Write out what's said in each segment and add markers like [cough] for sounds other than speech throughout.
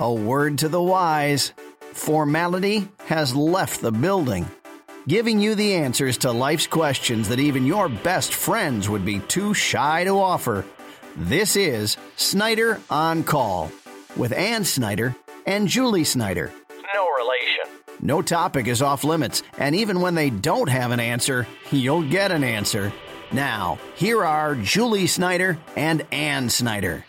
A word to the wise formality has left the building, giving you the answers to life's questions that even your best friends would be too shy to offer. This is Snyder on Call with Ann Snyder and Julie Snyder. No relation. No topic is off limits, and even when they don't have an answer, you'll get an answer. Now, here are Julie Snyder and Ann Snyder.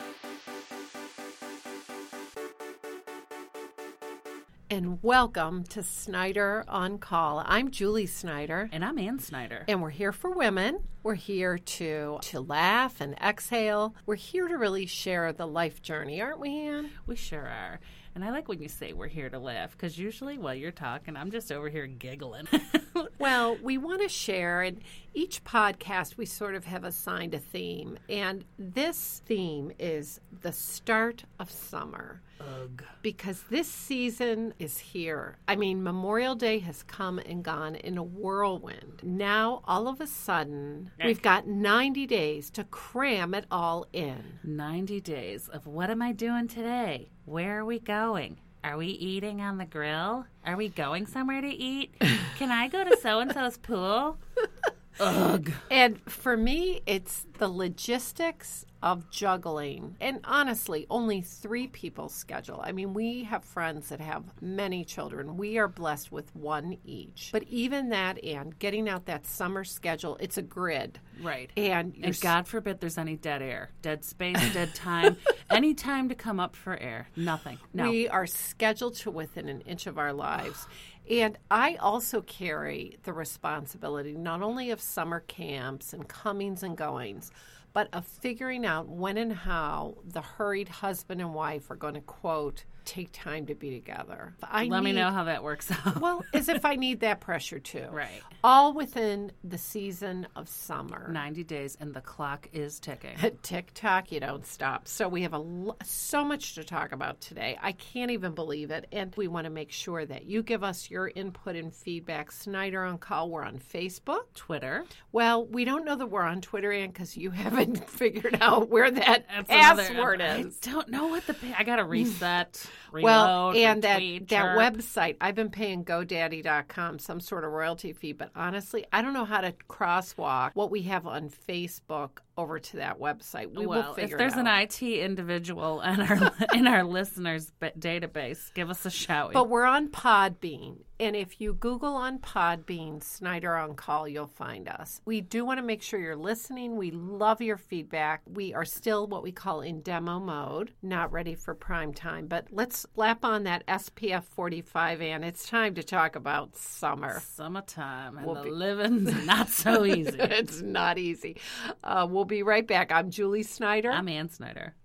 Welcome to Snyder on Call. I'm Julie Snyder. And I'm Ann Snyder. And we're here for women. We're here to to laugh and exhale. We're here to really share the life journey, aren't we, Ann? We sure are. And I like when you say we're here to laugh because usually while you're talking, I'm just over here giggling. [laughs] well, we want to share, and each podcast we sort of have assigned a theme. And this theme is the start of summer. Ugh. Because this season is here. I mean, Memorial Day has come and gone in a whirlwind. Now, all of a sudden, we've got 90 days to cram it all in. 90 days of what am I doing today? Where are we going? Are we eating on the grill? Are we going somewhere to eat? [laughs] Can I go to so and so's pool? [laughs] Ugh. And for me, it's the logistics of juggling. And honestly, only three people schedule. I mean, we have friends that have many children. We are blessed with one each. But even that, and getting out that summer schedule, it's a grid. Right. And, and God forbid there's any dead air, dead space, dead time, [laughs] any time to come up for air. Nothing. No. We are scheduled to within an inch of our lives. And I also carry the responsibility not only of summer camps and comings and goings, but of figuring out when and how the hurried husband and wife are going to quote take time to be together. I Let need, me know how that works out. well, [laughs] as if I need that pressure too. Right. All within the season of summer. 90 days and the clock is ticking. [laughs] Tick tock, you don't stop. So we have a so much to talk about today. I can't even believe it. And we want to make sure that you give us your input and feedback. Snyder on Call, we're on Facebook, Twitter. Well, we don't know that we're on Twitter, Ann, because you [laughs] haven't figured out where that That's password another, is. I don't know what the I got to reset. Well, and that retweet, that chirp. website, I've been paying GoDaddy.com some sort of royalty fee, but honestly, I don't know how to crosswalk what we have on Facebook over to that website. We well, will figure if there's it an IT individual in our [laughs] in our listeners' database, give us a shout. But we're on Podbean, and if you Google on Podbean Snyder on Call, you'll find us. We do want to make sure you're listening. We love your feedback. We are still what we call in demo mode, not ready for prime time. But let's slap on that SPF 45, and it's time to talk about summer. Summertime, and we'll the be... living's not so [laughs] easy. it's not easy. Uh, we'll be right back. I'm Julie Snyder. I'm Ann Snyder.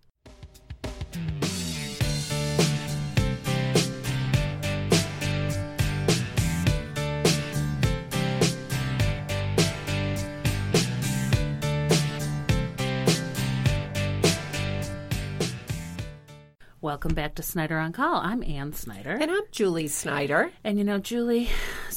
Welcome back to Snyder on Call. I'm Ann Snyder. And I'm Julie Snyder. And you know, Julie,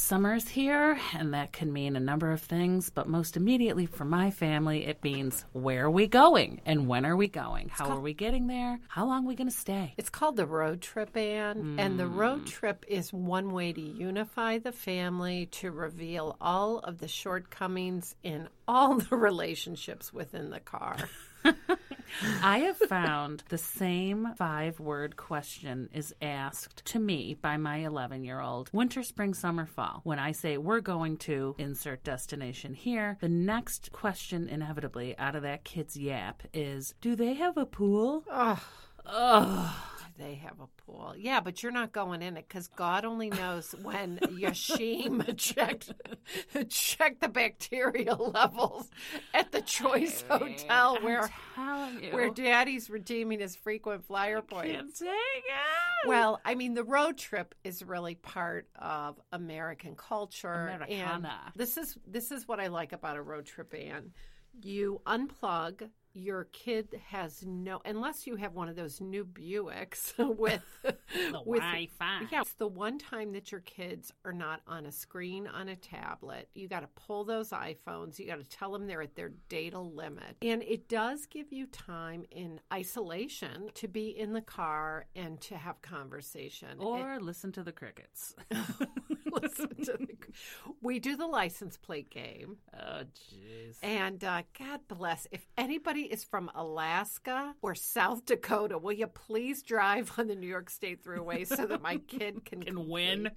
summer's here, and that can mean a number of things, but most immediately for my family, it means where are we going and when are we going? How called, are we getting there? How long are we going to stay? It's called the road trip, Ann. Mm. And the road trip is one way to unify the family, to reveal all of the shortcomings in all [laughs] the relationships within the car. [laughs] I have found the same five word question is asked to me by my 11 year old winter, spring, summer, fall. When I say we're going to insert destination here, the next question inevitably out of that kid's yap is do they have a pool? Ugh. Ugh they have a pool. Yeah, but you're not going in it because God only knows when [laughs] Yashim checked checked the bacterial [laughs] levels at the Choice Hotel where where Daddy's redeeming his frequent flyer points. Well, I mean, the road trip is really part of American culture, Americana. and this is this is what I like about a road trip, Ann. You unplug your kid has no, unless you have one of those new Buicks [laughs] with [laughs] The with- Wi-Fi. Yeah, it's the one time that your kids are not on a screen on a tablet. You got to pull those iPhones. You got to tell them they're at their data limit. And it does give you time in isolation to be in the car and to have conversation. It- Or listen to the crickets. [laughs] [laughs] listen to the, we do the license plate game. oh, jeez. And uh, God bless. If anybody is from Alaska or South Dakota, will you please drive on the New York State Thruway so that my kid [laughs] can, Can win.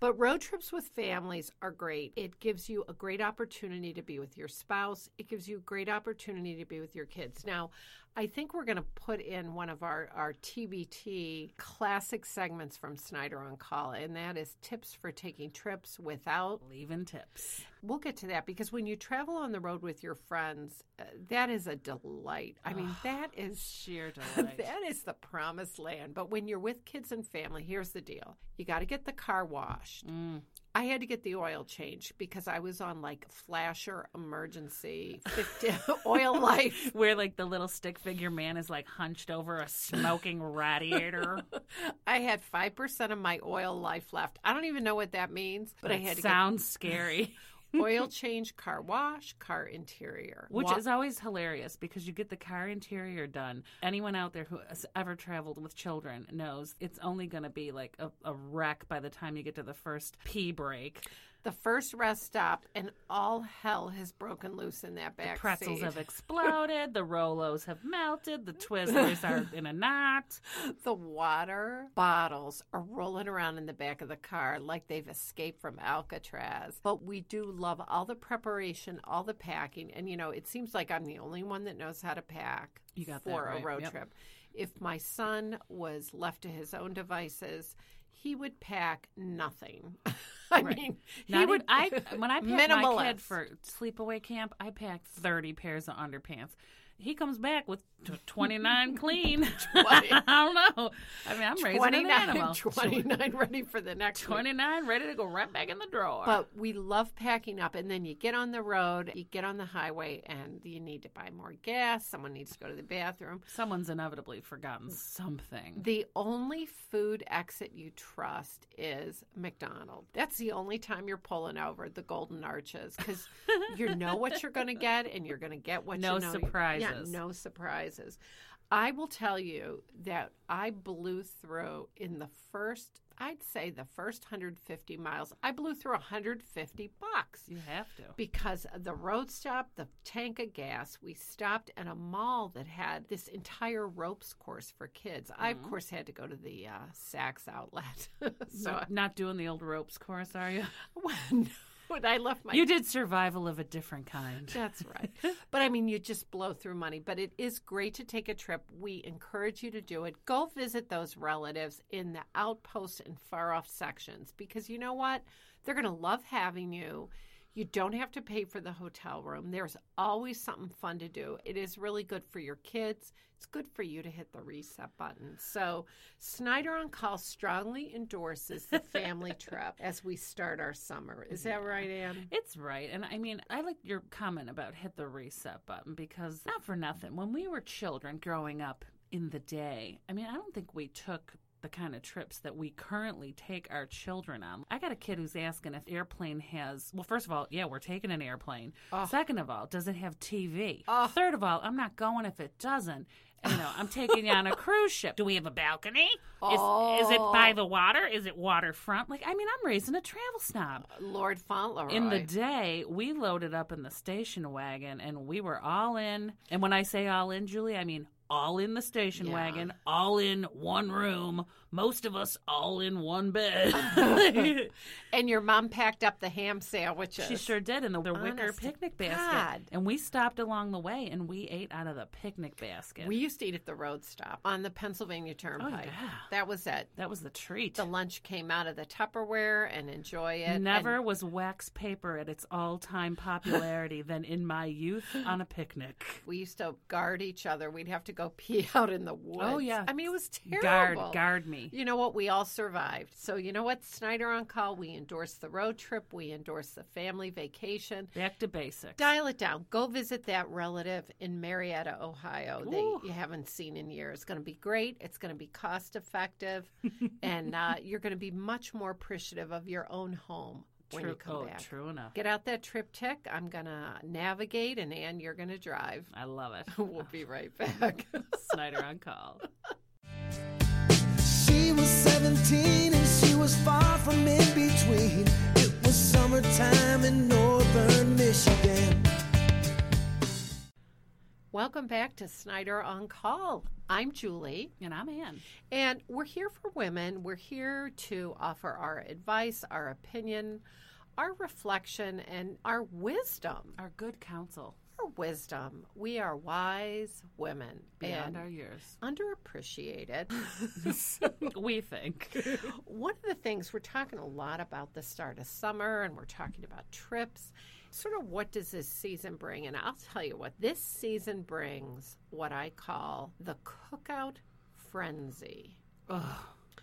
But road trips with families are great. It gives you a great opportunity to be with your spouse. It gives you a great opportunity to be with your kids. Now, I think we're going to put in one of our, our TBT classic segments from Snyder on Call, and that is tips for taking trips without Leaving tips. We'll get to that because when you travel on the road with your friends, uh, that is a delight. I mean, that is [laughs] Sheer [laughs] delight. that is the promised land. But when you're with kids and family, here's the deal: you got to get the car washed. Mm. I had to get the oil change because I was on like flasher emergency [laughs] oil life. [laughs] Where like the little stick figure man is like hunched over a smoking [laughs] radiator. I had five percent of my oil life left. I don't even know what that means, but I That had to get sounds scary. [laughs] oil change, car wash, car interior, Which Wa- is always hilarious because you get the car interior done. Anyone out there who has ever traveled with children knows it's only going to be like a, a wreck by the time you get to the first pee break. The first rest stop, and all hell has broken loose in that back seat. Pretzels seat. have exploded, the Rolos have melted, the Twizzlers are [laughs] in a knot. The water bottles are rolling around in the back of the car like they've escaped from Alcatraz. But we do love all the preparation, all the packing, and you know, it seems like I'm the only one that knows how to pack You got that for right. a road Yep. trip. If my son was left to his own devices, he would pack nothing. [laughs] I Right. mean, Not he would. I when I packed my kid for sleepaway camp, I packed thirty pairs of underpants. He comes back with [laughs] twenty nine [laughs] clean. I don't know. I mean, I'm raising an animal. [laughs] 29 ready for the next week. Twenty nine, ready to go right back in the drawer. But we love packing up, and then you get on the road, you get on the highway, and you need to buy more gas. Someone needs to go to the bathroom. Someone's inevitably forgotten something. The only food exit you trust is McDonald's. That's the only time you're pulling over the Golden Arches because you know what you're going to get, and you're going to get what No you know. surprises. Yeah, no surprises. I will tell you that I blew through in the first, I'd say the first 150 miles, I blew through 150 bucks You have to. because the road stop, the tank of gas, we stopped at a mall that had this entire ropes course for kids. I, Mm-hmm. of course, had to go to the uh, Saks outlet. [laughs] so Not, not doing the old ropes course, are you? [laughs] when, [laughs] when I left my You did survival of a different kind. That's [laughs] right. but I mean, you just blow through money. But it is great to take a trip. We encourage you to do it. Go visit those relatives in the outposts and far off sections because you know what? They're going to love having you. You don't have to pay for the hotel room. There's always something fun to do. It is really good for your kids. It's good for you to hit the reset button. So, Snyder on Call strongly endorses the family [laughs] trip as we start our summer. Is that right, Ann? It's right. And I mean, I like your comment about hit the reset button because, not for nothing, when we were children growing up in the day, I mean, I don't think we took the kind of trips that we currently take our children on. I got a kid who's asking if airplane has, well, first of all, yeah, we're taking an airplane. Ah. Second of all, does it have TV? Ah. Third of all, I'm not going if it doesn't. You know, I'm taking you on a [laughs] cruise ship. Do we have a balcony? Is, is it by oh. the water? Is it waterfront? Like, I mean, I'm raising a travel snob. Uh, Lord Fauntleroy. In the day, we loaded up in the station wagon and we were all in. And when I say all in, Julie, I mean all in the station Yeah. wagon, all in one room, most of us all in one bed. [laughs] And your mom packed up the ham sandwiches. she sure did in the, the oh, wicker Honest picnic basket. God. And we stopped along the way and we ate out of the picnic basket. We used to eat at the road stop on the Pennsylvania Turnpike. Oh, yeah. That was it. that was the treat. The lunch came out of the Tupperware and enjoy it. Never And was wax paper at its all time popularity than in my youth on a picnic. we used to guard each other. We'd have to go pee [laughs] out in the oh, woods. Oh, yeah. I mean, it was terrible. Guard, guard me. You know what? We all survived. So, you know what? Snyder on call. We endorse the road trip. We endorse the family vacation. Back to basics. Dial it down. Go visit that relative in Marietta, Ohio that you haven't seen in years. It's going to be great. It's going to be cost effective. [laughs] and uh, you're going to be much more appreciative of your own home when true, you come oh, back. true enough. Get out that triptych. I'm going to navigate, and Ann, you're going to drive. I love it. [laughs] we'll be right back. [laughs] Snyder on call. She was 17 and she was far from in between. It was summertime in northern Michigan. Welcome back to Snyder on Call. I'm Julie. And I'm Ann. And we're here for women. We're here to offer our advice, our opinion, our reflection, and our wisdom. Our good counsel Our wisdom. We are wise women beyond and our years. underappreciated. [laughs] [laughs] we think. [laughs] One of the things we're talking a lot about the start of summer and we're talking about trips. Sort of what does this season bring? And I'll tell you what, this season brings what I call the cookout frenzy. Ugh,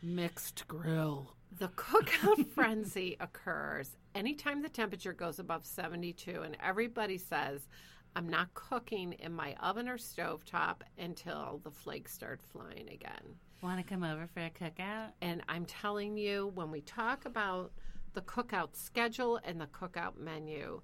mixed grill. The cookout frenzy occurs anytime the temperature goes above 72, and everybody says, I'm not cooking in my oven or stovetop until the flakes start flying again. Want to come over for a cookout? And I'm telling you, when we talk about the cookout schedule and the cookout menu,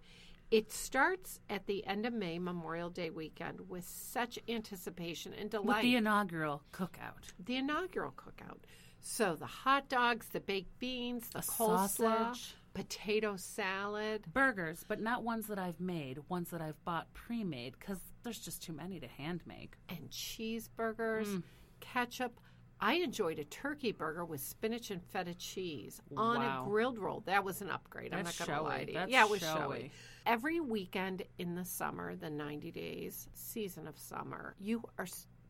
it starts at the end of May, Memorial Day weekend, with such anticipation and delight. With the inaugural cookout. the inaugural cookout. So the hot dogs, the baked beans, the A coleslaw, sausage. Potato salad. Burgers, but not ones that I've made, ones that I've bought pre made because there's just too many to hand make. and cheeseburgers, Mm. ketchup. I enjoyed a turkey burger with spinach and feta cheese on Wow. a grilled roll. That was an upgrade. I'm That's not going to lie showy. to you. That's yeah, it was showy. showy. Every weekend in the summer, the 90 days season of summer, you are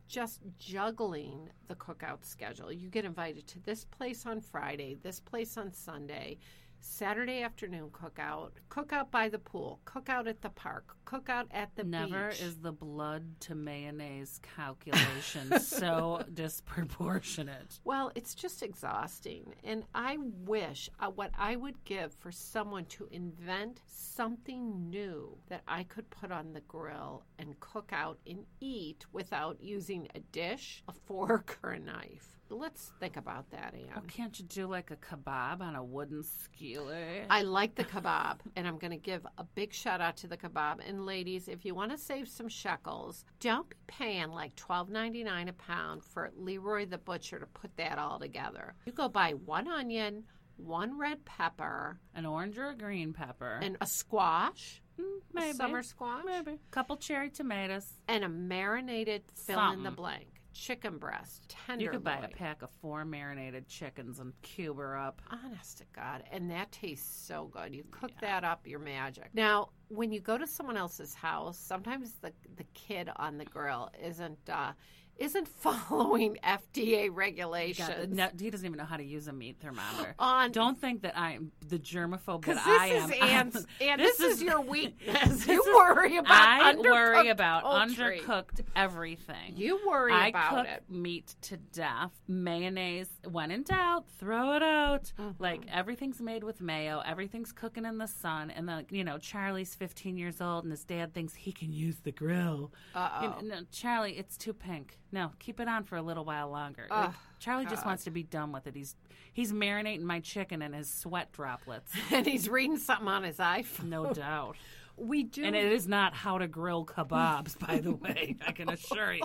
just juggling the cookout schedule. You get invited to this place on Friday, this place on Sunday, Saturday afternoon cookout, cookout by the pool, cookout at the park, cookout at the Never beach. is the blood to mayonnaise calculation so [laughs] disproportionate. Well, it's just exhausting. And I wish uh, what I would give for someone to invent something new that I could put on the grill and cook out and eat without using a dish, a fork, or a knife. Let's think about that, Ann. can't you do like a kebab on a wooden skewer? I like the kebab, and I'm going to give a big shout out to the kebab. And ladies, if you want to save some shekels, don't be paying like $12.99 a pound for Leroy the butcher to put that all together. You go buy one onion, one red pepper, An orange or a green pepper? and a squash, Mm, a maybe. summer squash, Maybe. Couple cherry tomatoes. and a marinated fill in the blank chicken breast, tenderloin. You could buy a pack of four marinated chickens and cube her up. Honest to God. And that tastes so good. You cook that up, you're magic. Now, when you go to someone else's house, sometimes the the kid on the grill isn't uh, isn't [laughs] following FDA regulations. no, he doesn't even know how to use a meat thermometer. [gasps] On Don't think that I'm the germaphobe that this I is am. [laughs] Ann's, and this, is, your [laughs] weakness. You is- worry about I undercooked worry about poultry. undercooked everything. You worry I about cook it. meat to death. Mayonnaise, when in doubt, throw it out. Mm-hmm. Like everything's made with mayo. Everything's cooking in the sun. And then you know, Charlie's 15 years old, and his dad thinks he can use the grill. Uh-oh. You know, no, Charlie, it's too pink. No, keep it on for a little while longer. Like, Charlie just wants to be done with it. He's he's marinating my chicken in his sweat droplets. [laughs] And he's reading something on his iPhone. No [laughs] doubt. We do And it is not how to grill kebabs, by the way. [laughs] I can assure you.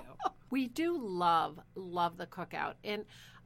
We do love, love the cookout. And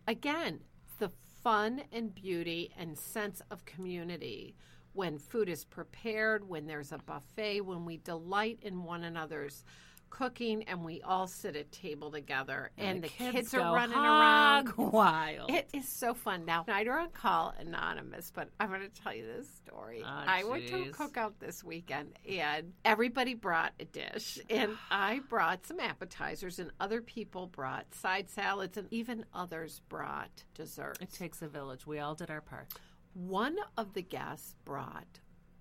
again, the fun and beauty and sense of community when food is prepared, when there's a buffet, when we delight in one another's cooking and we all sit at table together and, the, kids, go are running around. [laughs] wild. It is so fun. Now, Snyder on call, anonymous, but I'm going to tell you this story. Ah, I went to a cookout this weekend, and everybody brought a dish, and I brought some appetizers, and other people brought side salads, and even others brought desserts. It takes a village. We all did our part. One of the guests brought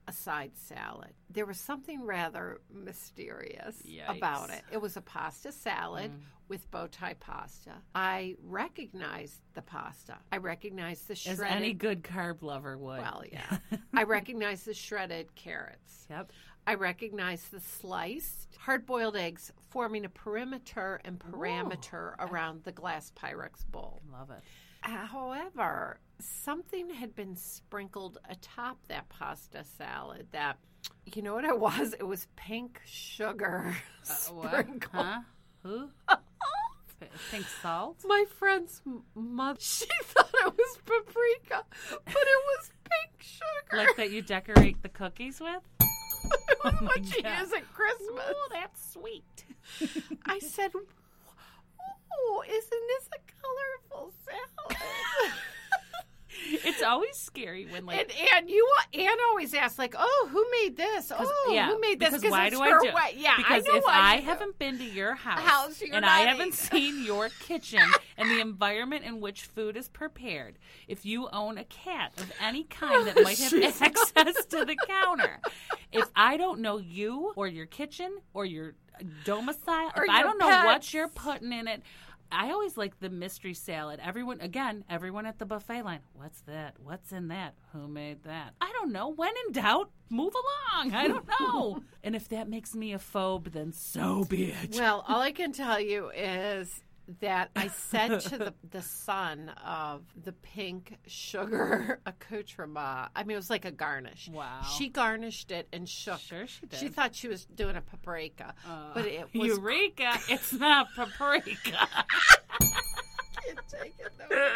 a side salad. There was something rather mysterious Yikes. about it. It was a pasta salad Mm. with bow tie pasta. I recognized the pasta. I recognized the As any good carb lover would. well, yeah. [laughs] I recognized the shredded carrots. Yep. I recognized the sliced hard boiled eggs forming a perimeter and parameter around the glass Pyrex bowl. Love it. However, something had been sprinkled atop that pasta salad that, you know what it was? It was pink sugar [laughs] uh, What? sprinkled. Huh? Who? [laughs] Pink salt? My friend's mother, [laughs] she thought it was paprika, but it was pink sugar. Like that you decorate the cookies with? it was what she God. is at Christmas. Oh, that's sweet. I said, "Oh, isn't this a colorful salad?" It's always scary when like and Ann, you Ann always asks, like, "Oh, who made this? Oh, yeah, who made this?" Because why do I do? way. Yeah, because I know if why I haven't been to your house, House, and I haven't seen your [laughs] kitchen and the environment in which food is prepared, if you own a cat of any kind that [laughs] might have access to the counter, if I don't know you or your kitchen or your domicile, Or if I don't know what you're putting in it. I always like the mystery salad. Everyone, again, everyone at the buffet line. What's that? What's in that? Who made that? I don't know. When in doubt, move along. I don't know. [laughs] and if that makes me a phobe, then so be it. Well, all I can tell you is that I said to the, [laughs] the son of the pink sugar [laughs] accoutrement, I mean, it was like a garnish. Wow. She garnished it and shook. Sure she did. She thought she was doing a paprika, uh, but it was Eureka! [laughs] It's not paprika. can't take it no.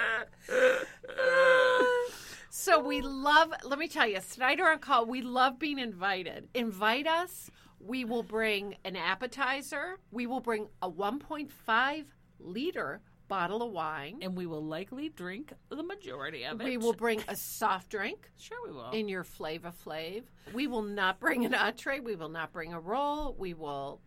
so we love let me tell you snyder on call we love being invited invite us we will bring an appetizer we will bring a 1.5 liter bottle of wine and we will likely drink the majority of it. we will bring a soft drink [laughs] Sure, we will. in your flavor flav we will not bring an entree we will not bring a roll we will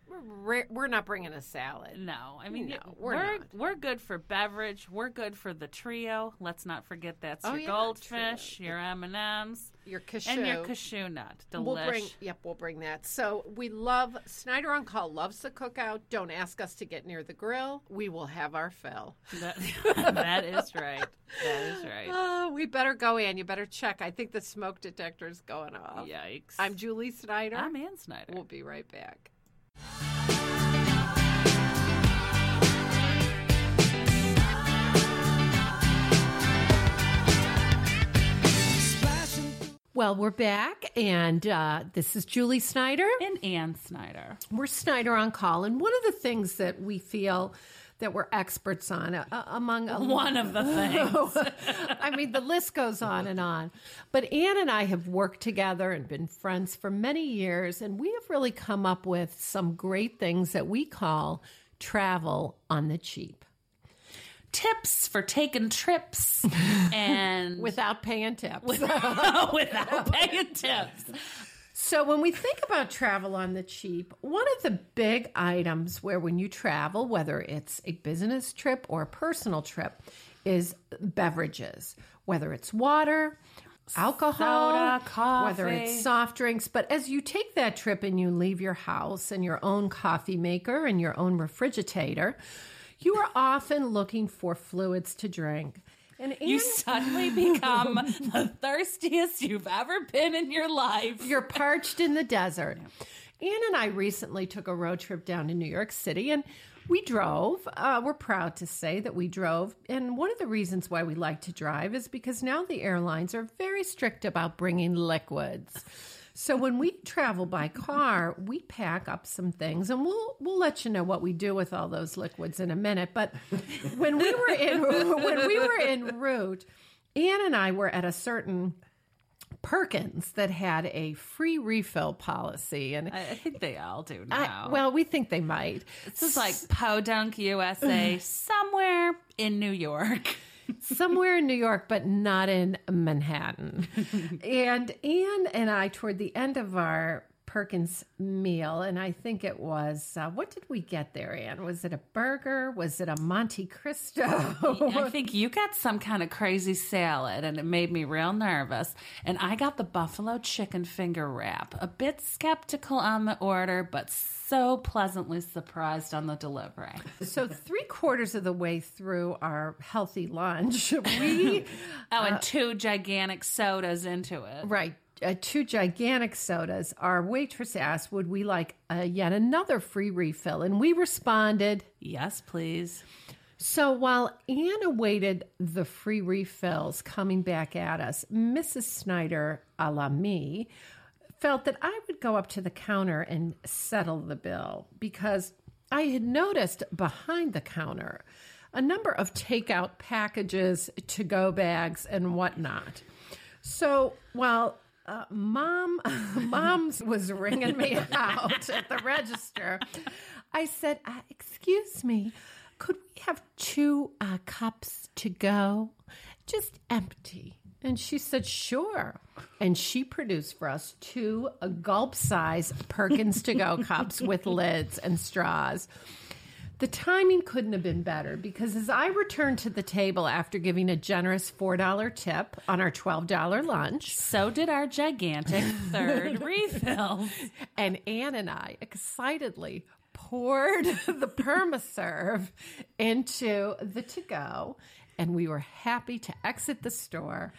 we're, we're not bringing a salad no, I mean No, yeah, we're we're not. we're good for beverage. We're good for the trio. Let's not forget that's Oh, your yeah, goldfish, your M and M's, your cashew and your cashew nut. Delish. We'll bring, yep, we'll bring that. So we love Snyder on Call loves the cookout. Don't ask us to get near the grill. We will have our fill. That, [laughs] that is right. That is right. Oh, we better go in. You better check. I think the smoke detector is going off. Yikes. I'm Julie Snyder. I'm Ann Snyder. We'll be right back. Well, we're back, and uh, this is Julie Snyder. and Ann Snyder. We're Snyder on Call, and one of the things that we feel that we're experts on, uh, among a [laughs] One of the things. [laughs] I mean, the list goes on and on. But Ann and I have worked together and been friends for many years, and we have really come up with some great things that we call travel on the cheap Tips for taking trips [laughs] and without paying tips. [laughs] without [laughs] paying tips. So, when we think about travel on the cheap, one of the big items where when you travel, whether it's a business trip or a personal trip, is beverages, whether it's water, alcohol, Soda, whether it's soft drinks. But as you take that trip and you leave your house and your own coffee maker and your own refrigerator, you are often looking for fluids to drink. And You suddenly become [laughs] the thirstiest you've ever been in your life. You're parched in the [laughs] desert. Ann and I recently took a road trip down to New York City and we drove. Uh, we're proud to say that we drove. And one of the reasons why we like to drive is because now the airlines are very strict about bringing liquids. So when we travel by car, we pack up some things, and we'll we'll let you know what we do with all those liquids in a minute. But when we were in [laughs] when we were en route, Ann and I were at a certain Perkins that had a free refill policy, and I, I think they all do I, now. well, we think they might. this is like Podunk, USA, [sighs] somewhere in New York. Somewhere in New York, but not in Manhattan. [laughs] and Ann and I, toward the end of our Perkins meal, and I think it was uh, what did we get there, Ann? Was it a burger? Was it a Monte Cristo? I [laughs] think you got some kind of crazy salad and it made me real nervous. And I got the buffalo chicken finger wrap. A bit skeptical on the order, but so pleasantly surprised on the delivery. so three quarters of the way through our healthy lunch, [laughs] we [laughs] Oh, and two gigantic sodas into it. right. Uh, two gigantic sodas. Our waitress asked, "Would we like uh, yet another free refill?" And we responded, Yes, please. So while Ann awaited the free refills coming back at us, Mrs. Snyder, a la me, felt that I would go up to the counter and settle the bill because I had noticed behind the counter a number of takeout packages, to go bags, and whatnot. So while uh, mom, [laughs] mom's was ringing me out at the register, I said, uh, "Excuse me, could we have two uh, cups to go, just empty?" And she said, "Sure." And she produced for us two uh, gulp-size Perkins to go cups with lids and straws. The timing couldn't have been better because as I returned to the table after giving a generous $4 tip on our $12 lunch, So did our gigantic [laughs] third refill. and Ann and I excitedly poured [laughs] the permaserve into the to go, and we were happy to exit the store.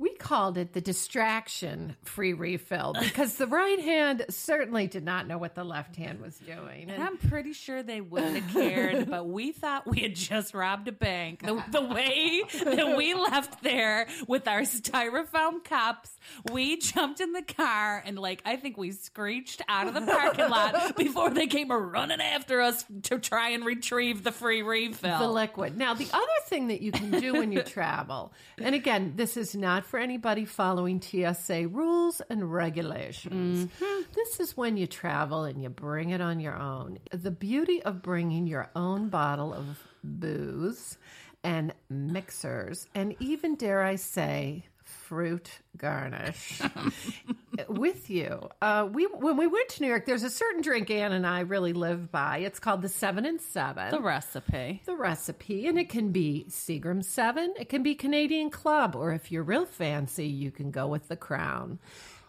We called it the distraction free refill because the right hand certainly did not know what the left hand was doing. And And I'm pretty sure they wouldn't have cared, [laughs] but we thought we had just robbed a bank. The, [laughs] the way that we left there with our styrofoam cups, we jumped in the car and, like, I think we screeched out of the parking lot [laughs] before they came running after us to try and retrieve the free refill. the liquid. Now, the other thing that you can do when you travel, and again, this is not for anybody following TSA rules and regulations. Mm-hmm. This is when you travel and you bring it on your own. The beauty of bringing your own bottle of booze and mixers, and even, dare I say, fruit garnish [laughs] with you. Uh, we when we went to New York, there's a certain drink Ann and I really live by. It's called the Seven and Seven the recipe. the recipe, and it can be Seagram 7, it can be Canadian Club, or if you're real fancy, you can go with the Crown.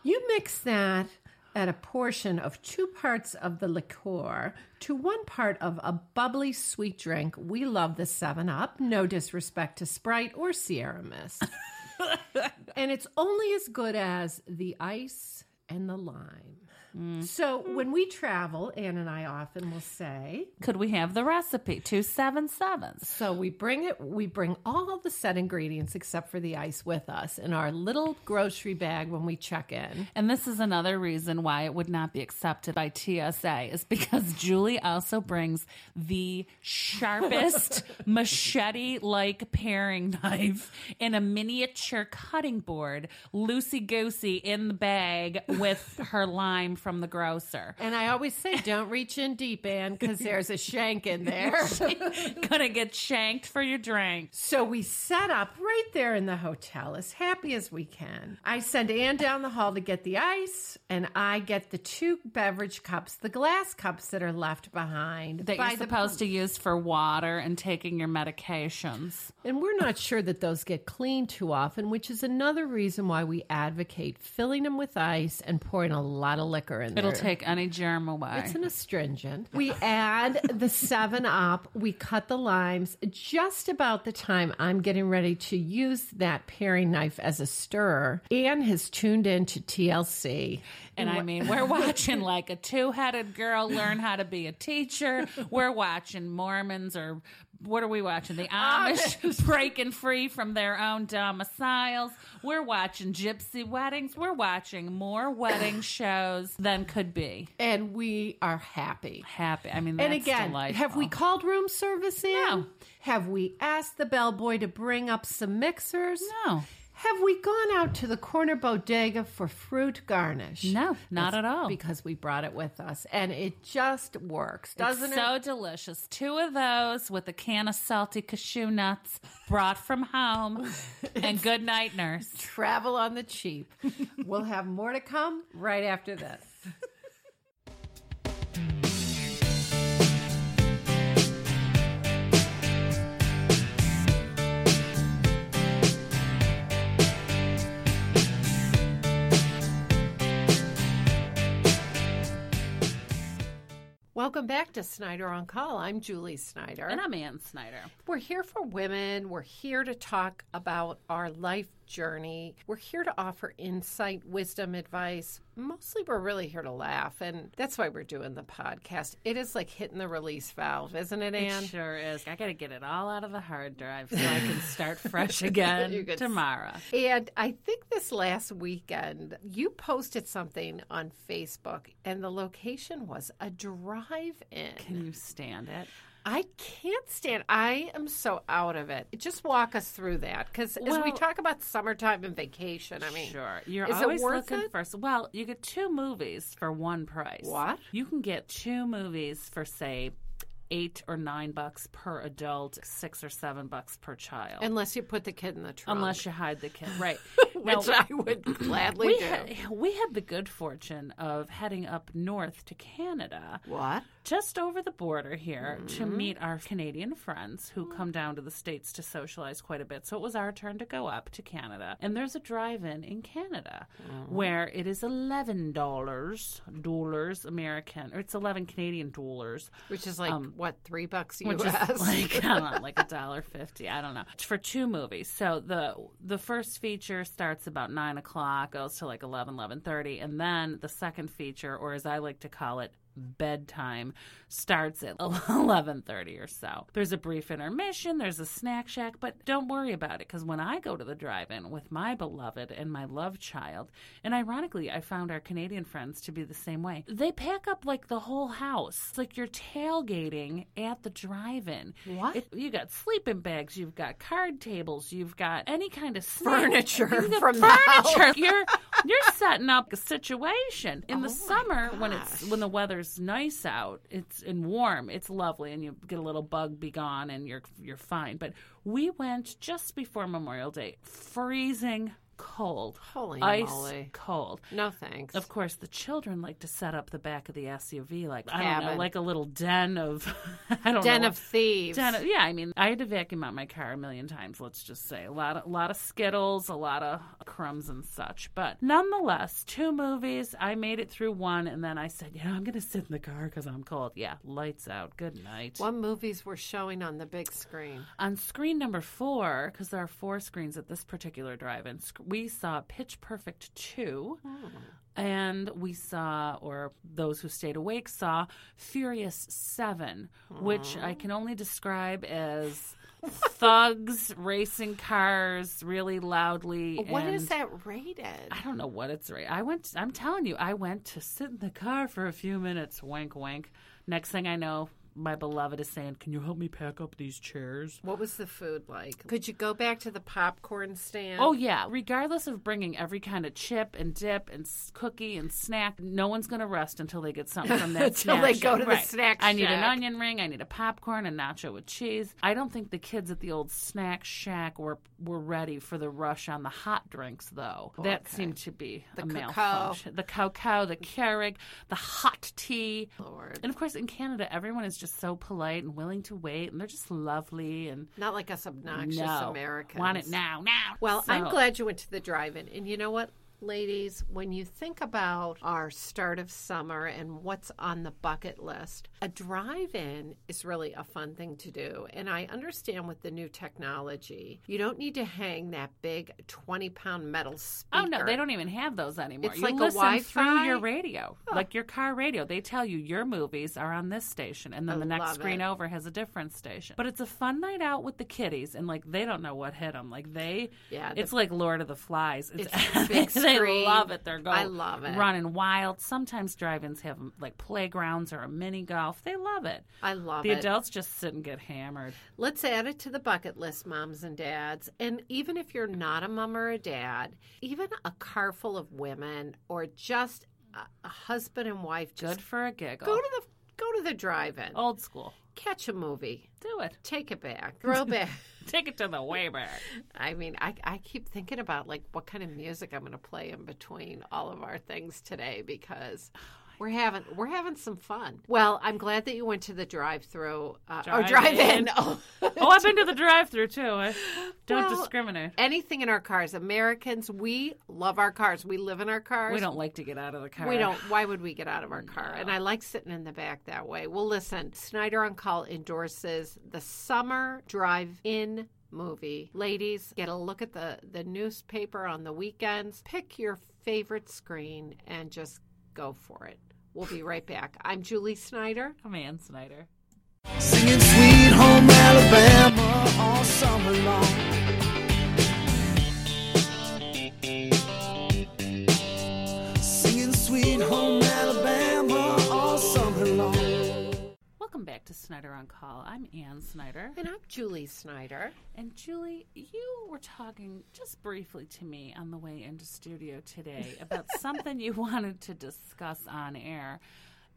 You mix that at a portion of two parts of the liqueur to one part of a bubbly sweet drink. We love the 7 Up, no disrespect to Sprite or Sierra Mist. [laughs] [laughs] and it's only as good as the ice and the lime. Mm. So when we travel, Ann and I often will say, Could we have the recipe? Two seven sevens. so we bring it. We bring all the set ingredients except for the ice with us in our little grocery bag when we check in. And this is another reason why it would not be accepted by TSA is because [laughs] Julie also brings the sharpest [laughs] machete like paring knife and a miniature cutting board, loosey goosey in the bag with her lime from the grocer. And I always say, don't reach in deep, Ann, because [laughs] there's a shank in [laughs] there. Gonna get shanked for your drink. So we set up right there in the hotel, as happy as we can. I send Ann down the hall to get the ice, and I get the two beverage cups, the glass cups that are left behind. That you're supposed to use for water and taking your medications. And we're not [laughs] sure that those get cleaned too often, which is another reason why we advocate filling them with ice and pouring a lot of liquor in It'll there. take any germ away. It's an astringent. We add the 7 Up. We cut the limes just about the time I'm getting ready to use that paring knife as a stirrer. Ann has tuned in to TLC. And I mean, we're watching like a two headed girl learn how to be a teacher. We're watching Mormons or what are we watching? The [laughs] ah, Amish breaking free from their own domiciles. We're watching gypsy weddings. We're watching more wedding [coughs] shows than could be. And we are happy. Happy. I mean, And again, delightful. have we called room service in? No. Have we asked the bellboy to bring up some mixers? No. Have we gone out to the corner bodega for fruit garnish? No, not at all. Because we brought it with us, and it just works, doesn't it's it? so delicious. Two of those with a can of salty cashew nuts brought from home. [laughs] and good night, nurse. Travel on the cheap. we'll have more to come right after this. Welcome back to Snyder on Call. I'm Julie Snyder. And I'm Ann Snyder. We're here for women. We're here to talk about our life journey. We're here to offer insight, wisdom, advice. Mostly, we're really here to laugh. And that's why we're doing the podcast. It is like hitting the release valve, isn't it, Ann? It sure is. I got to get it all out of the hard drive so I can start [laughs] fresh [laughs] again tomorrow. And I think this last weekend, you posted something on Facebook, and the location was a drive in. Can you stand it? I can't stand. I am so out of it. Just walk us through that, because as we talk about summertime and vacation, I mean, Sure. You're is it always worth looking it? for. Well, you get two movies for one price. What? You can get two movies for, say, eight or nine bucks per adult, six or seven bucks per child. unless you put the kid in the trunk, Unless you hide the kid. Right. [laughs] which Now, I would gladly we, do. we had the good fortune of heading up north to Canada. what? Just over the border here to Mm-hmm. meet our Canadian friends who come down to the States to socialize quite a bit. So it was our turn to go up to Canada. And there's a drive in in Canada Mm-hmm. where it is $11 American, or it's 11 Canadian dollars. Which is like what three bucks Um, Which US? is [laughs] like I don't know, like a dollar fifty. I don't know for two movies. So the the first feature starts about nine o'clock, goes to like 11, 11.30, and then the second feature, or as I like to call it, bedtime, starts at [laughs] eleven thirty or so. There's a brief intermission. There's a snack shack, but don't worry about it because when I go to the drive-in with my beloved and my love child, and ironically, I found our Canadian friends to be the same way. They pack up like the whole house. It's like you're tailgating at the drive-in. What? It- you got sleeping bags. You've got card tables. You've got any kind of snack. Furniture from furniture. You're you're setting up a situation in Oh the summer when it's gosh. when the weather's nice out. It's and warm. It's lovely, and you get a little bug be gone, and you're you're fine. But we went just before Memorial Day, freezing cold, Holy ice moly. cold. No thanks. Of course, the children like to set up the back of the SUV like I don't know, Cabin. like a little den of [laughs] I don't Den know of thieves. Den of- yeah, I mean, I had to vacuum out my car a million times. Let's just say a lot of a lot of Skittles, a lot of crumbs and such. But nonetheless, two movies. I made it through one, and then I said, you know, I'm going to sit in the car because I'm cold. Yeah, lights out. Good night. what movies were showing on the big screen? On screen number four, because there are four screens at this particular drive-in, sc- we saw Pitch Perfect two. Oh. And we saw, or those who stayed awake saw, Furious 7, which I can only describe as thugs [laughs] racing cars really loudly. What is that rated? I don't know what it's rated. I went. I'm telling you, I went to sit in the car for a few minutes. Wink, wink. Next thing I know, my beloved is saying, "Can you help me pack up these chairs?" What was the food like? Could you go back to the popcorn stand? Oh yeah, regardless of bringing every kind of chip and dip and cookie and snack, no one's going to rest until they get something from that [laughs] Until snack they go shack. to the Right. snack I need an onion ring, I need a popcorn, a nacho with cheese. I don't think the kids at the old snack shack were were ready for the rush on the hot drinks though. Oh, that Okay. seemed to be The a cacao. malfunction. The cacao, the Keurig, the hot tea. Lord. And of course, in Canada, everyone is just so polite and willing to wait, and they're just lovely and Not like us obnoxious no, Americans. want it now, now. Well, I'm glad you went to the drive-in. And you know what, ladies, when you think about our start of summer and what's on the bucket list, a drive-in is really a fun thing to do. And I understand with the new technology, you don't need to hang that big 20-pound metal speaker. Oh no, they don't even have those anymore. It's you like a listen through your radio, like your car radio. They tell you your movies are on this station, and then I the next screen it. over has a different station. But it's a fun night out with the kiddies, and like they don't know what hit them. Like they, Yeah, the- it's like Lord of the Flies. It's the [laughs] big they screen. love it. They're going, I love it. running wild. Sometimes drive-ins have like playgrounds or a mini golf. They love it. I love the it. The adults just sit and get hammered. Let's add it to the bucket list, moms and dads. And even if you're not a mom or a dad, even a car full of women or just a, husband and wife, just Good for a giggle. go to the go to the drive-in, Old school. catch a movie, Do it. take it back, throw back. [laughs] Take it to the way back. [laughs] I mean, I, I keep thinking about like what kind of music I'm going to play in between all of our things today because We're having we're having some fun. Well, I'm glad that you went to the drive-through uh, or Drive-in. drive-in. [laughs] Oh. [laughs] I've been to the drive-through too. I don't Well, discriminate. Anything in our cars. Americans, we love our cars. We live in our cars. We don't like to get out of the car. We don't. Why would we get out of our car? And I like sitting in the back that way. Well, listen, Snyder on Call endorses the summer drive-in movie. Ladies, get a look at the the newspaper on the weekends. Pick your favorite screen and just go for it. We'll be right back. I'm Julie Snyder. I'm Ann Snyder. Singing Sweet Home Alabama Snyder on Call. I'm Ann Snyder. And I'm Julie Snyder. And Julie, you were talking just briefly to me on the way into studio today [laughs] about something you wanted to discuss on air.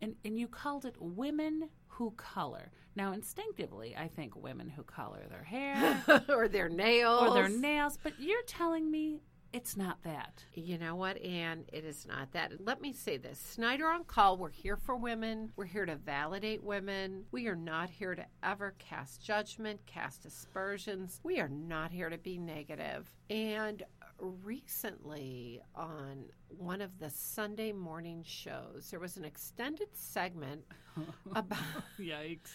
And, and you called it women who color. Now, instinctively, I think women who color their hair [laughs] or their nails. or their nails, but you're telling me it's not that. You know what, Ann? It is not that. Let me say this Snyder on Call, we're here for women. We're here to validate women. We are not here to ever cast judgment, cast aspersions. We are not here to be negative. And recently, on one of the Sunday morning shows, there was an extended segment [laughs] about Yikes.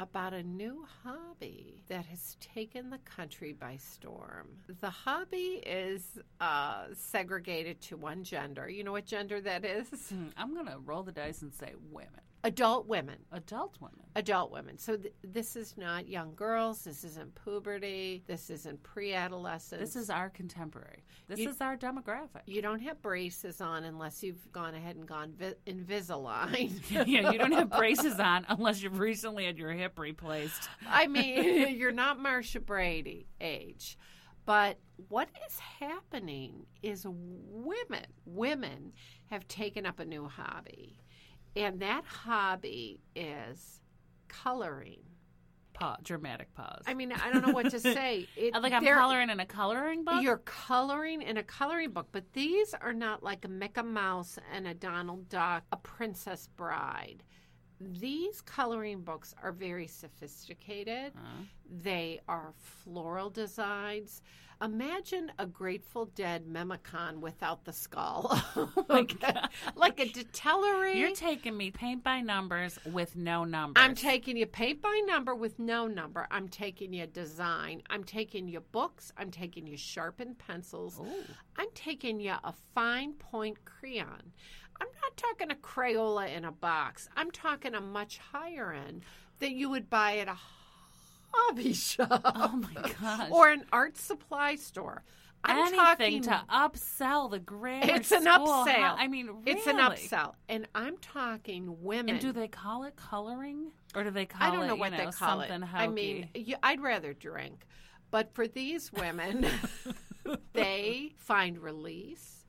About a new hobby that has taken the country by storm. The hobby is uh, segregated to one gender. You know what gender that is? Hmm, I'm going to roll the dice and say women. Adult women. Adult women. Adult women. So th- this is not young girls. This isn't puberty. This isn't pre-adolescence. This is our contemporary. This You- is our demographic. You don't have braces on unless you've gone ahead and gone vi- Invisalign. [laughs] yeah, you don't have braces on unless you've recently had your hip replaced. I mean, [laughs] you're not Marcia Brady age. But what is happening is women, women have taken up a new hobby. And that hobby is coloring. Pause, dramatic pause. I mean, I don't know what to [laughs] say. It, like I'm coloring in a coloring book. You're coloring in a coloring book, but these are not like a Mickey Mouse and a Donald Duck, a Princess Bride. These coloring books are very sophisticated. Uh, They are floral designs. Imagine a Grateful Dead Memicon without the skull. [laughs] Oh, okay. Like a detailery. you're taking me paint by numbers with no numbers. I'm taking you paint by number with no number. I'm taking you design. I'm taking you books. I'm taking you sharpened pencils. I'm taking you a fine point crayon. I'm not talking a Crayola in a box. I'm talking a much higher end that you would buy at a hobby [laughs] shop Oh my gosh. or an art supply store. I'm Anything talking to upsell the grammar it's an school. upsell. I mean, it's an upsell, and I'm talking women. And do they call it coloring, or do they call I don't it? know you what they call it. something I mean, I'd rather drink, but for these women, [laughs] they find release.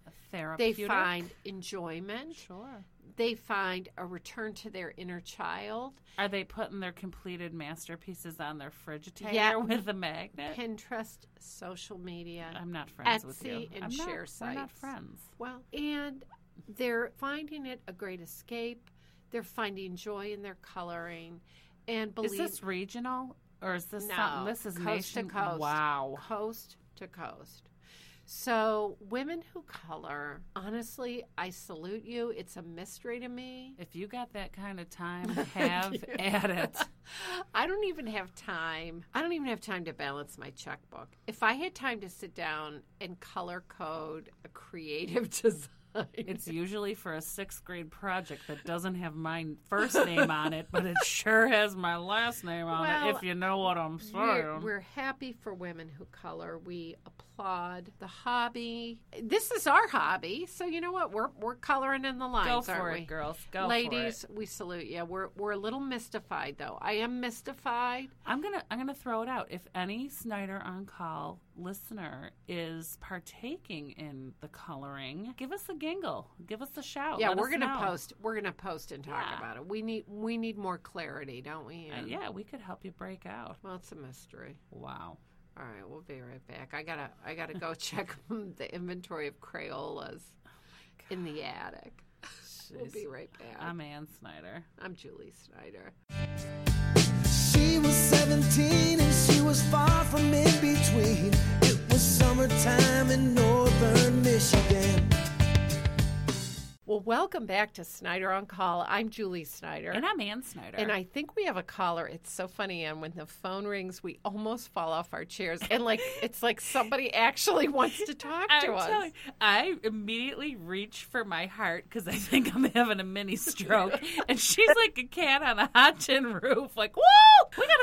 They find enjoyment. Sure. They find a return to their inner child. Are they putting their completed masterpieces on their Frigidaire Yeah. [laughs] with a magnet? Pinterest, social media. I'm not friends with you. Etsy and I'm not, share We're not sites. friends. Well, and they're finding it a great escape. They're finding joy in their coloring, and believe Is this regional or is this No, something? This is coast nation. to coast. Wow. coast to coast. So, women who color, honestly, I salute you. It's a mystery to me. If you got that kind of time, [laughs] have [laughs] at it. I don't even have time. I don't even have time to balance my checkbook. If I had time to sit down and color code a creative [laughs] design, It's usually for a sixth grade project that doesn't have my first name on it, but it sure has my last name on it, if you know what I'm We're, saying. we're happy for women who color. We applaud the hobby. This is our hobby, so you know what? We're we're coloring in the lines, Go for aren't it, we? girls. Go Ladies, for it. we salute you. We're we're a little mystified though. I am mystified. I'm gonna I'm gonna throw it out. If any Snyder on call listener is partaking in the coloring, give us a gingle. Give us a shout. yeah, Let we're gonna know. post. We're gonna post and talk Yeah. about it. We need we need more clarity, don't we? Uh, yeah, we could help you break out. Well, it's a mystery. Wow. All right, we'll be right back. I gotta I gotta go [laughs] check [laughs] the inventory of Crayolas in the attic. [laughs] We'll be right back. I'm Ann Snyder. I'm Julie Snyder. She was 17 and she was far from in between. It was summertime in northern Michigan. Well, welcome back to Snyder on Call. I'm Julie Snyder. And I'm Ann Snyder. And I think we have a caller. It's so funny, Ann. when the phone rings, we almost fall off our chairs, and like [laughs] it's like somebody actually wants to talk to I'm us. telling- I immediately reach for my heart because I think I'm having a mini stroke, [laughs] and she's like a cat on a hot tin roof. Like, whoa, we got.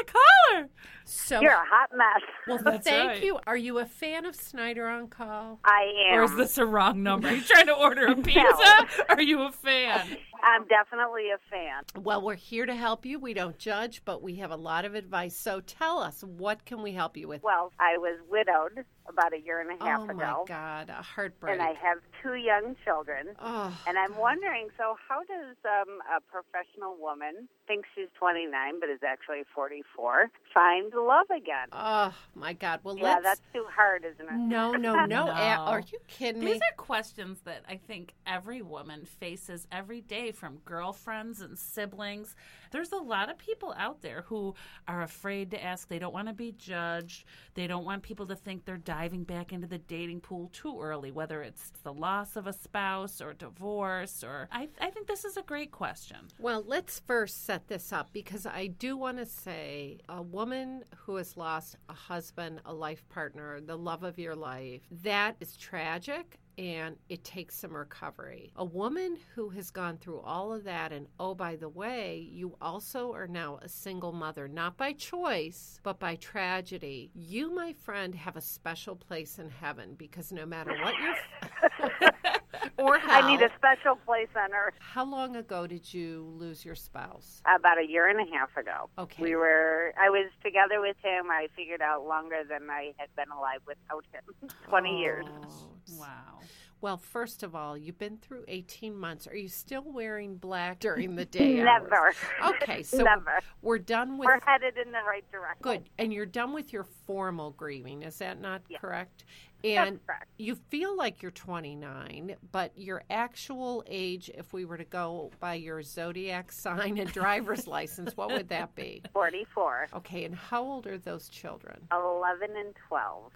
So, You're a hot mess. well, That's thank right. you. Are you a fan of Snyder on Call? I am. Or is this a wrong number? Are you trying to order a [laughs] pizza? Are you a fan? I'm definitely a fan. Well, we're here to help you. We don't judge, but we have a lot of advice. So, tell us what can we help you with? Well, I was widowed about a year and a half ago. oh my God, a heartbreak. and I have two young children. oh, And I'm wondering, so how does um, a professional woman think she's 29 but is actually 44 find love again? oh my God. Well, yeah, let's. that's too hard, isn't it? No, no, no. [laughs] No. A- Are you kidding me? These are questions that I think every woman faces every day from girlfriends and siblings. There's a lot of people out there who are afraid to ask. They don't want to be judged. They don't want people to think they're diving back into the dating pool too early, whether it's the loss of a spouse or divorce or I, I think this is a great question. Well, let's first set this up because I do want to say a woman who has lost a husband, a life partner, the love of your life, that is tragic and it takes some recovery. A woman who has gone through all of that, and oh, by the way, you also are now a single mother, not by choice, but by tragedy. You, my friend, have a special place in heaven because no matter what your [laughs] [laughs] or how, I need a special place on earth. how long ago did you lose your spouse? About a year and a half ago. Okay. We were, I was together with him. I figured out longer than I had been alive without him [laughs] 20 years. Oh, Wow. Well, first of all, you've been through 18 months. Are you still wearing black during the day? [laughs] Never. hours? Okay, so Never. we're done with We're headed in the right direction. good, and you're done with your formal grieving. Is that not Yeah. correct? And you feel like you're 29, but your actual age, if we were to go by your zodiac [laughs] sign and driver's [laughs] license, what would that be? 44. Okay, and how old are those children? 11 and 12.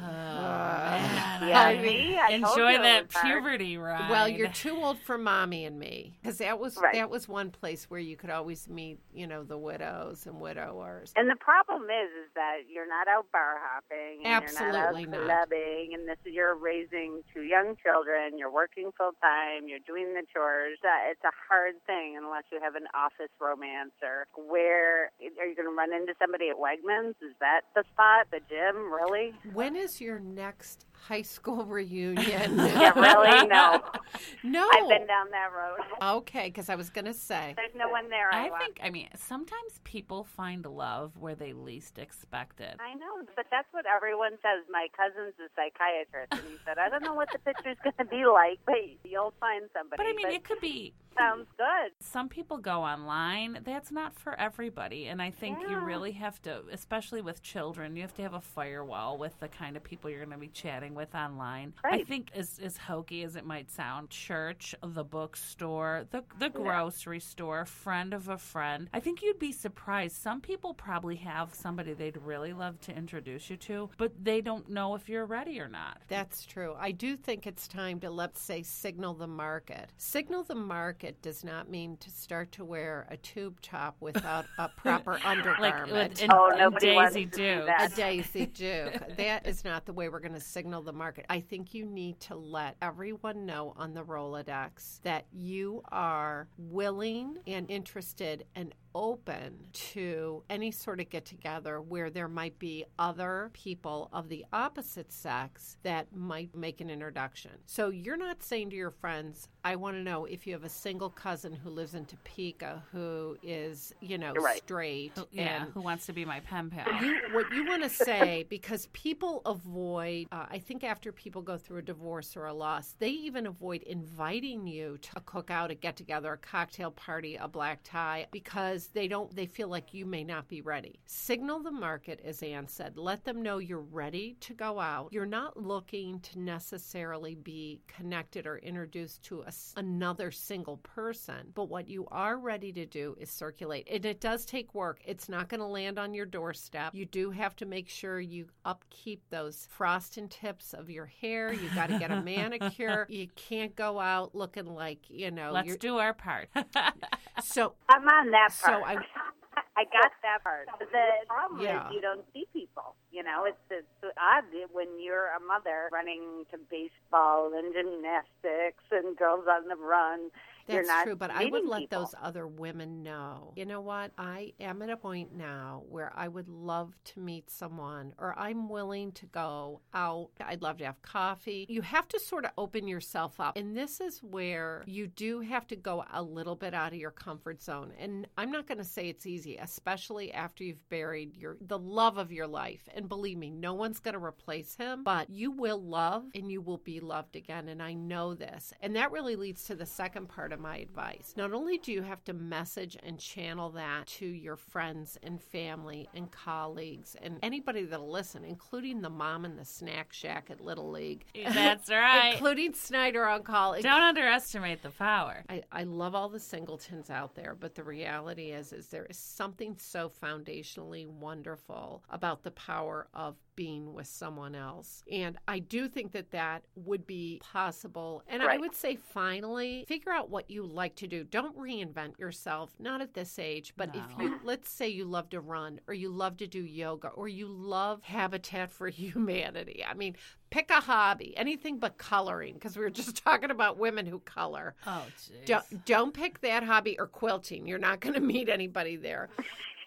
Man, Yeah, I see? [laughs] I enjoy that puberty ride. Well, you're too old for mommy and me because that was Right. that was one place where you could always meet, you know, the widows and widowers. And the problem is, is that you're not out bar hopping, and Absolutely you're not. not out clubbing, and this is you're raising two young children. You're working full time. You're doing the chores. Uh, it's a hard thing unless you have an office romance or where are you going to run into somebody at Wegmans? Is that the spot? The gym? Really? When is your next high school [laughs] reunion? [laughs] Yeah, really? No. [laughs] no. I've been down that road. Okay, because I was going to say. There's no one there. I, I think, I mean, sometimes people find love where they least expect it. I know, but that's what everyone says. My cousin's a psychiatrist, and he said, "I don't know what the picture's going to be like, but you'll find somebody." But I mean, it could be. sounds good. Some people go online. That's not for everybody. And I think you really have to, especially with children, you have to have a firewall with the kind of people you're going to be chatting with online. I think, as, as hokey as it might sound, church, the bookstore, the, the grocery store, friend of a friend, I think you'd be surprised. Some people probably have somebody they'd really love to introduce you to, but they don't know if you're ready or not. That's true. I do think it's time to, let's say, signal the market. Signal the market does not mean to start to wear a tube top without a [laughs] proper Like undergarment. with, in, Oh, in nobody wants Daisy to do Duke. that. a Daisy Duke. That is not the way we're going to signal the market. I think you need to let everyone know on the Rolodex that you are willing and interested and open to any sort of get together where there might be other people of the opposite sex that might make an introduction. So you're not saying to your friends, I want to know if you have a single cousin who lives in Topeka who is, you know, right. straight Yeah, and who wants to be my pen pal? you, what you want to say [laughs] because people avoid uh, i think after people go through a divorce or a loss they even avoid inviting you to a cookout a get together a cocktail party a black tie because because they don't they feel like you may not be ready. Signal the market as Ann said. Let them know you're ready to go out. You're not looking to necessarily be connected or introduced to a, another single person, but what you are ready to do is circulate. And it does take work. It's not going to land on your doorstep. You do have to make sure you upkeep those frosting tips of your hair. You got to get a manicure. [laughs] You can't go out looking like, you know, Let's do our part. [laughs] so I'm on that So part. I- [laughs] I got that part. The problem Yeah. is you don't see people. You know, it's it's odd when you're a mother running to baseball and gymnastics and girls on the run. That's true, but I would let people. those other women know. You know what? I am at a point now where I would love to meet someone or I'm willing to go out. I'd love to have coffee. You have to sort of open yourself up. And this is where you do have to go a little bit out of your comfort zone. And I'm not going to say it's easy, especially after you've buried your the love of your life. And believe me, no one's going to replace him, but you will love and you will be loved again. And I know this. And that really leads to the second part of my advice. Not only do you have to message and channel that to your friends and family and colleagues and anybody that'll listen, including the mom in the snack shack at Little League, [laughs] That's right. including Snyder on call. Don't underestimate the power. I, I love all the singletons out there, but the reality is is there is something so foundationally wonderful about the power of being with someone else. And I do think that that would be possible. And I would say finally, figure out what you like to do. Don't reinvent yourself, not at this age, but if you let's say you love to run or you love to do yoga or you love Habitat for [laughs] Humanity. I mean, pick a hobby, anything but coloring because we were just [laughs] talking about women who color. Oh, jeez. Don't, don't pick that hobby or quilting. You're not going to meet anybody there.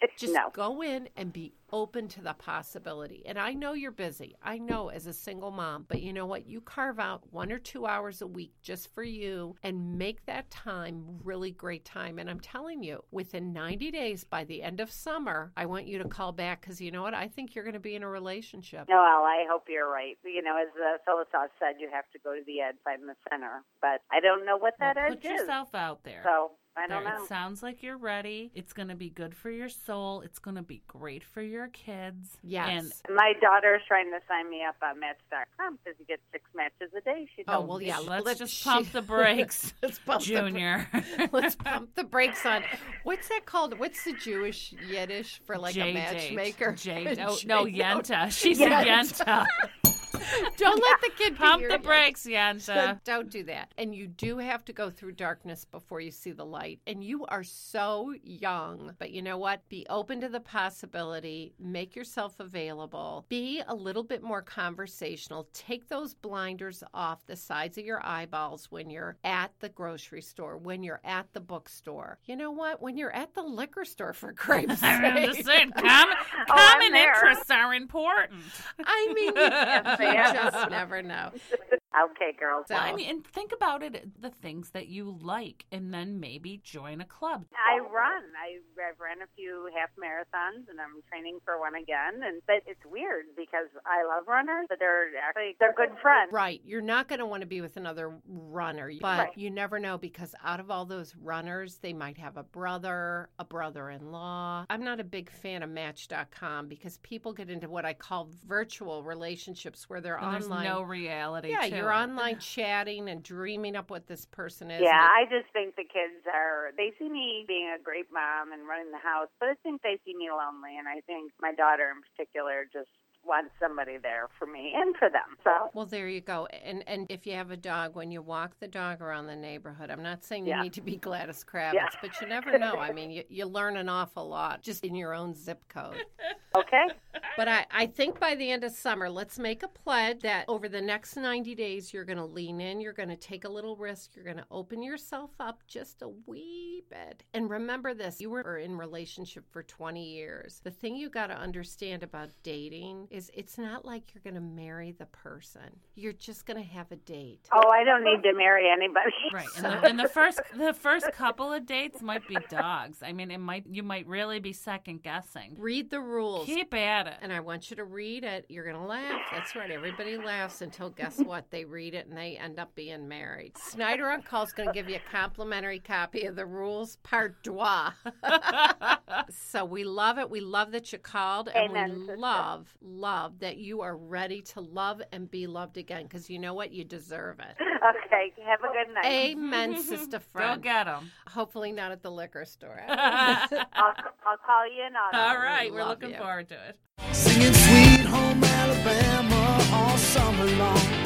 [laughs] Just no. go in and be open to the possibility. And I know you're busy. I know as a single mom, but you know what? You carve out one or two hours a week just for you and make that time really great time. And I'm telling you, within 90 days by the end of summer, I want you to call back because you know what? I think you're going to be in a relationship. Noel, I hope you're right. You know, as uh, Philosoph said, you have to go to the edge, find the center. But I don't know what that Well, edge put is. yourself out there. So I don't There, know. It sounds like you're ready. It's going to be good for your soul. It's going to be great for your kids. Yes. And My daughter's trying to sign me up on Match.com because you get six matches a day. She Oh, well, yeah. let's let's- just she- pump the [laughs] brakes, [laughs] Let's pump the Junior. [laughs] Let's pump the brakes on. What's that called? What's the Jewish Yiddish for like a J-date. matchmaker? J- J- no, Yenta. She a Yenta. [laughs] Don't let the kid Pump the brakes, Yenta. Don't do that. And you do have to go through darkness before you see the light. And you are so young. But you know what? Be open to the possibility. Make yourself available. Be a little bit more conversational. Take those blinders off the sides of your eyeballs when you're at the grocery store, when you're at the bookstore. You know what? When you're at the liquor store, for [laughs] Christ's I'm just saying, common, Oh, common I'm interests are important. I mean, [laughs] you, just never know. Okay, girls. So- Well, I mean, and think about it the things that you like, and then maybe join a club. I run. I, I've ran a few half marathons, and I'm training for one again. And but it's weird because I love runners, but they're actually they're good friends. Right. You're not going to want to be with another runner, but Right. you never know because out of all those runners, they might have a brother, a brother in law. I'm not a big fan of Match.com because people get into what I call virtual relationships where they're And there's online. no reality. yeah, to you're online chatting and dreaming up what this person is. Yeah, I just think the kids are, they see me being a great mom and running the house, but I think they see me lonely. And I think my daughter in particular just wants somebody there for me and for them. So, Well, there you go. And and if you have a dog, when you walk the dog around the neighborhood, I'm not saying you Yeah. need to be Gladys Kravitz, Yeah. but you never know. I mean, you, you learn an awful lot just in your own zip code. [laughs] okay. But I, I think by the end of summer, let's make a pledge that over the next 90 days, you're going to lean in, you're going to take a little risk, you're going to open yourself up just a wee bit. And remember this you were in relationship for 20 years. The thing you got to understand about dating is it's not like you're going to marry the person, you're just going to have a date. Oh, I don't need to marry anybody. Right, and the, and the first the first couple of dates might be dogs. I mean, it might you might really be second guessing. Read the rules. Keep at it. And and I want you to read it. You're going to laugh. That's right. Everybody laughs until guess [laughs] what? They read it and they end up being married. Snyder on Call is going to give you a complimentary copy of the rules, part deux. [laughs] so we love it. We love that you called, and Amen, we sister. love, love that you are ready to love and be loved again because you know what? You deserve it. Okay, have a good night. Amen, [laughs] sister Go friend. get them. Hopefully not at the liquor store. [laughs] I'll, I'll call you in on All it. right, we're looking you. forward to it. Singing Sweet Home Alabama all summer long.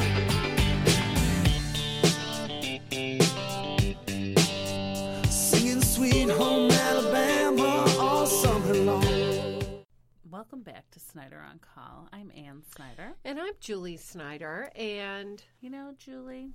Welcome back to Snyder on Call. I'm Ann Snyder. and I'm Julie Snyder, and You know, Julie,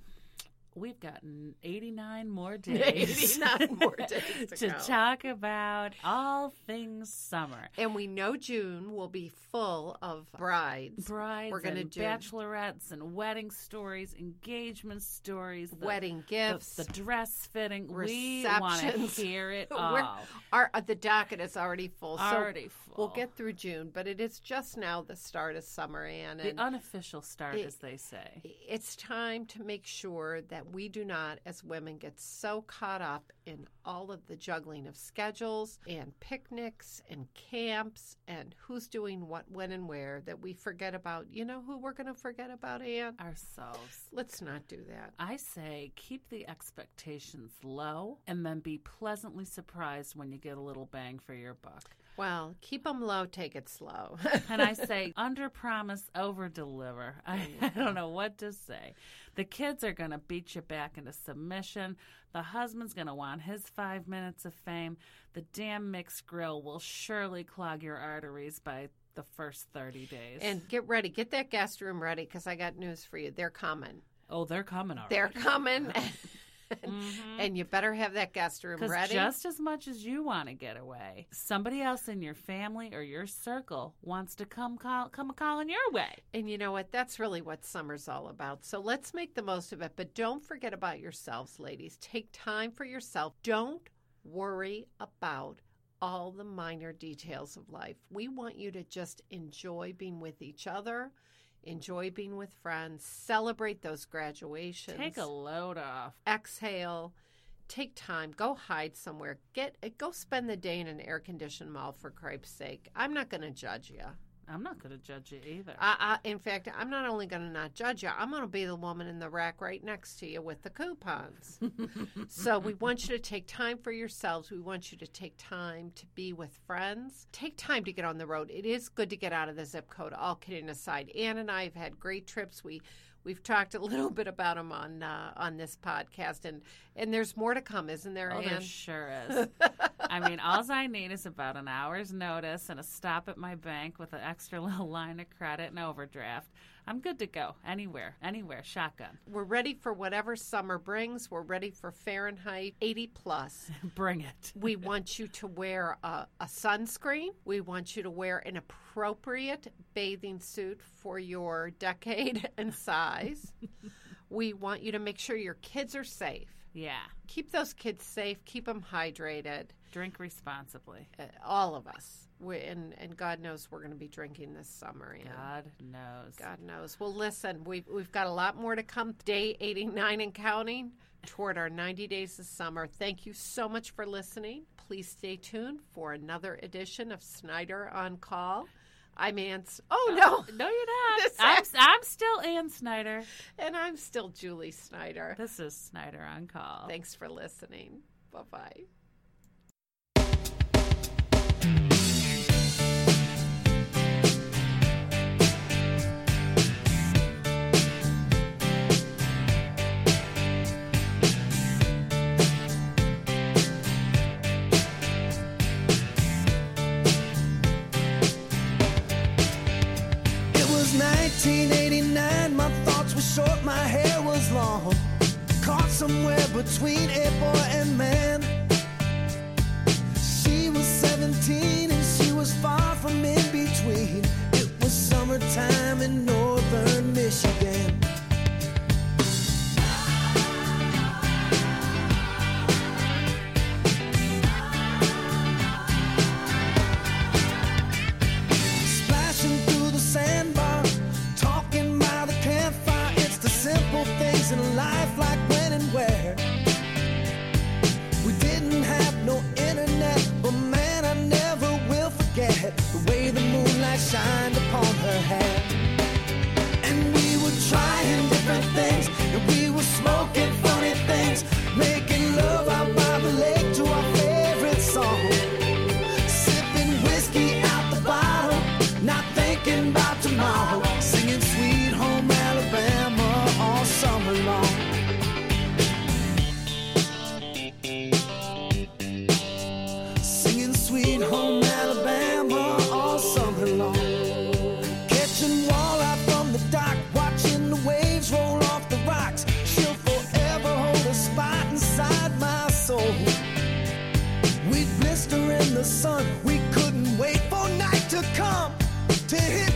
we've gotten 89 more [laughs] days. 89 more [laughs] days to to talk about all things summer. and we know June will be full of brides. Brides We're gonna and do- bachelorettes and wedding stories, engagement stories, the, Wedding gifts. the dress fitting. We want to Receptions. hear it [laughs] all. Our uh, the docket is already full. so Already full. We'll get through June, but it is just now the start of summer, and the unofficial start, it- as they say. it's time to make sure that we do not, as women, get so caught up in all of the juggling of schedules and picnics and camps and who's doing what, when, and where that we forget about. You know who we're going to forget about, Ann? Ourselves. Let's not do that. I say keep the expectations low and then be pleasantly surprised when you get a little bang for your buck. Well, keep them low, take it slow. [laughs] And I say under promise, over deliver. I, I don't know what to say. The kids are going to beat you back into submission. The husband's going to want his five minutes of fame. The damn mixed grill will surely clog your arteries by the first 30 days. and get ready, get that guest room ready because I got news for you. They're coming. oh, they're coming already. They're coming. [laughs] Mm-hmm. And you better have that guest room ready. just as much as you want to get away, somebody else in your family or your circle wants to come call, come calling your way. And you know what? That's really what summer's all about. So let's make the most of it. But don't forget about yourselves, ladies. Take time for yourself. Don't worry about all the minor details of life. We want you to just enjoy being with each other, enjoy being with friends, celebrate those graduations. Take a load off. exhale. Take time. Go hide somewhere. Get go spend the day in an air conditioned mall for Christ's sake. I'm not going to judge you. I'm not going to judge you either. I, I, in fact, I'm not only going to not judge you, I'm going to be the woman in the rack right next to you with the coupons. [laughs] so we want you to take time for yourselves. We want you to take time to be with friends. Take time to get on the road. It is good to get out of the zip code. All kidding aside, Ann and I have had great trips. We we've talked a little bit about them on uh, on this podcast, and and there's more to come, isn't there, Oh, Ann? there sure is. [laughs] I mean, all I need is about an hour's notice and a stop at my bank with an extra [laughs] little line of credit and overdraft. I'm good to go anywhere, anywhere. Shotgun. We're ready for whatever summer brings. We're ready for Fahrenheit 80 plus. [laughs] Bring it. [laughs] We want you to wear a, a sunscreen. We want you to wear an appropriate bathing suit for your decade and size. we want you to make sure your kids are safe. Yeah. Keep those kids safe. Keep them hydrated. Drink responsibly. Uh, all of us. We, and, and God knows we're going to be drinking this summer. Ann. God knows. God knows. Well, listen, we've, we've got a lot more to come. Day 89 and counting toward our 90 days of summer. Thank you so much for listening. Please stay tuned for another edition of Snyder on Call. I'm Ann. S- Oh, no. [laughs] No, you're not. This- I'm, I'm still Ann Snyder. And I'm still Julie Snyder. This is Snyder on Call. Thanks for listening. Bye bye. the sun. We couldn't wait for night to come to hit.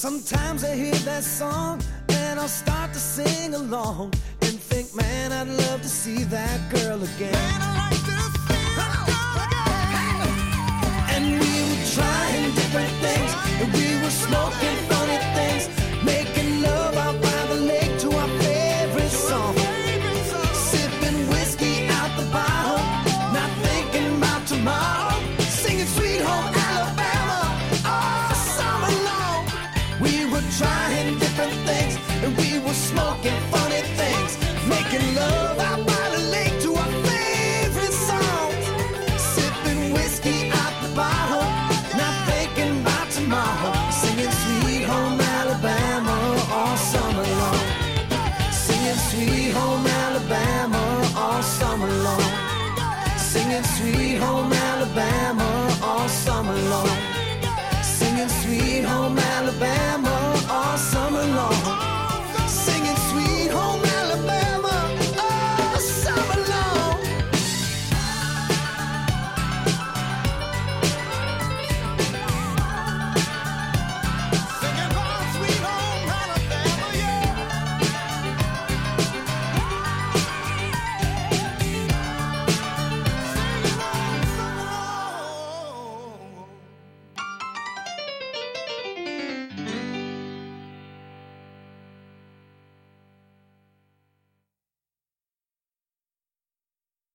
Sometimes I hear that song and I'll start to sing along and think, man, I'd love to see that girl again. Man, I like to see that girl again. And we were trying different things, and we were smoking.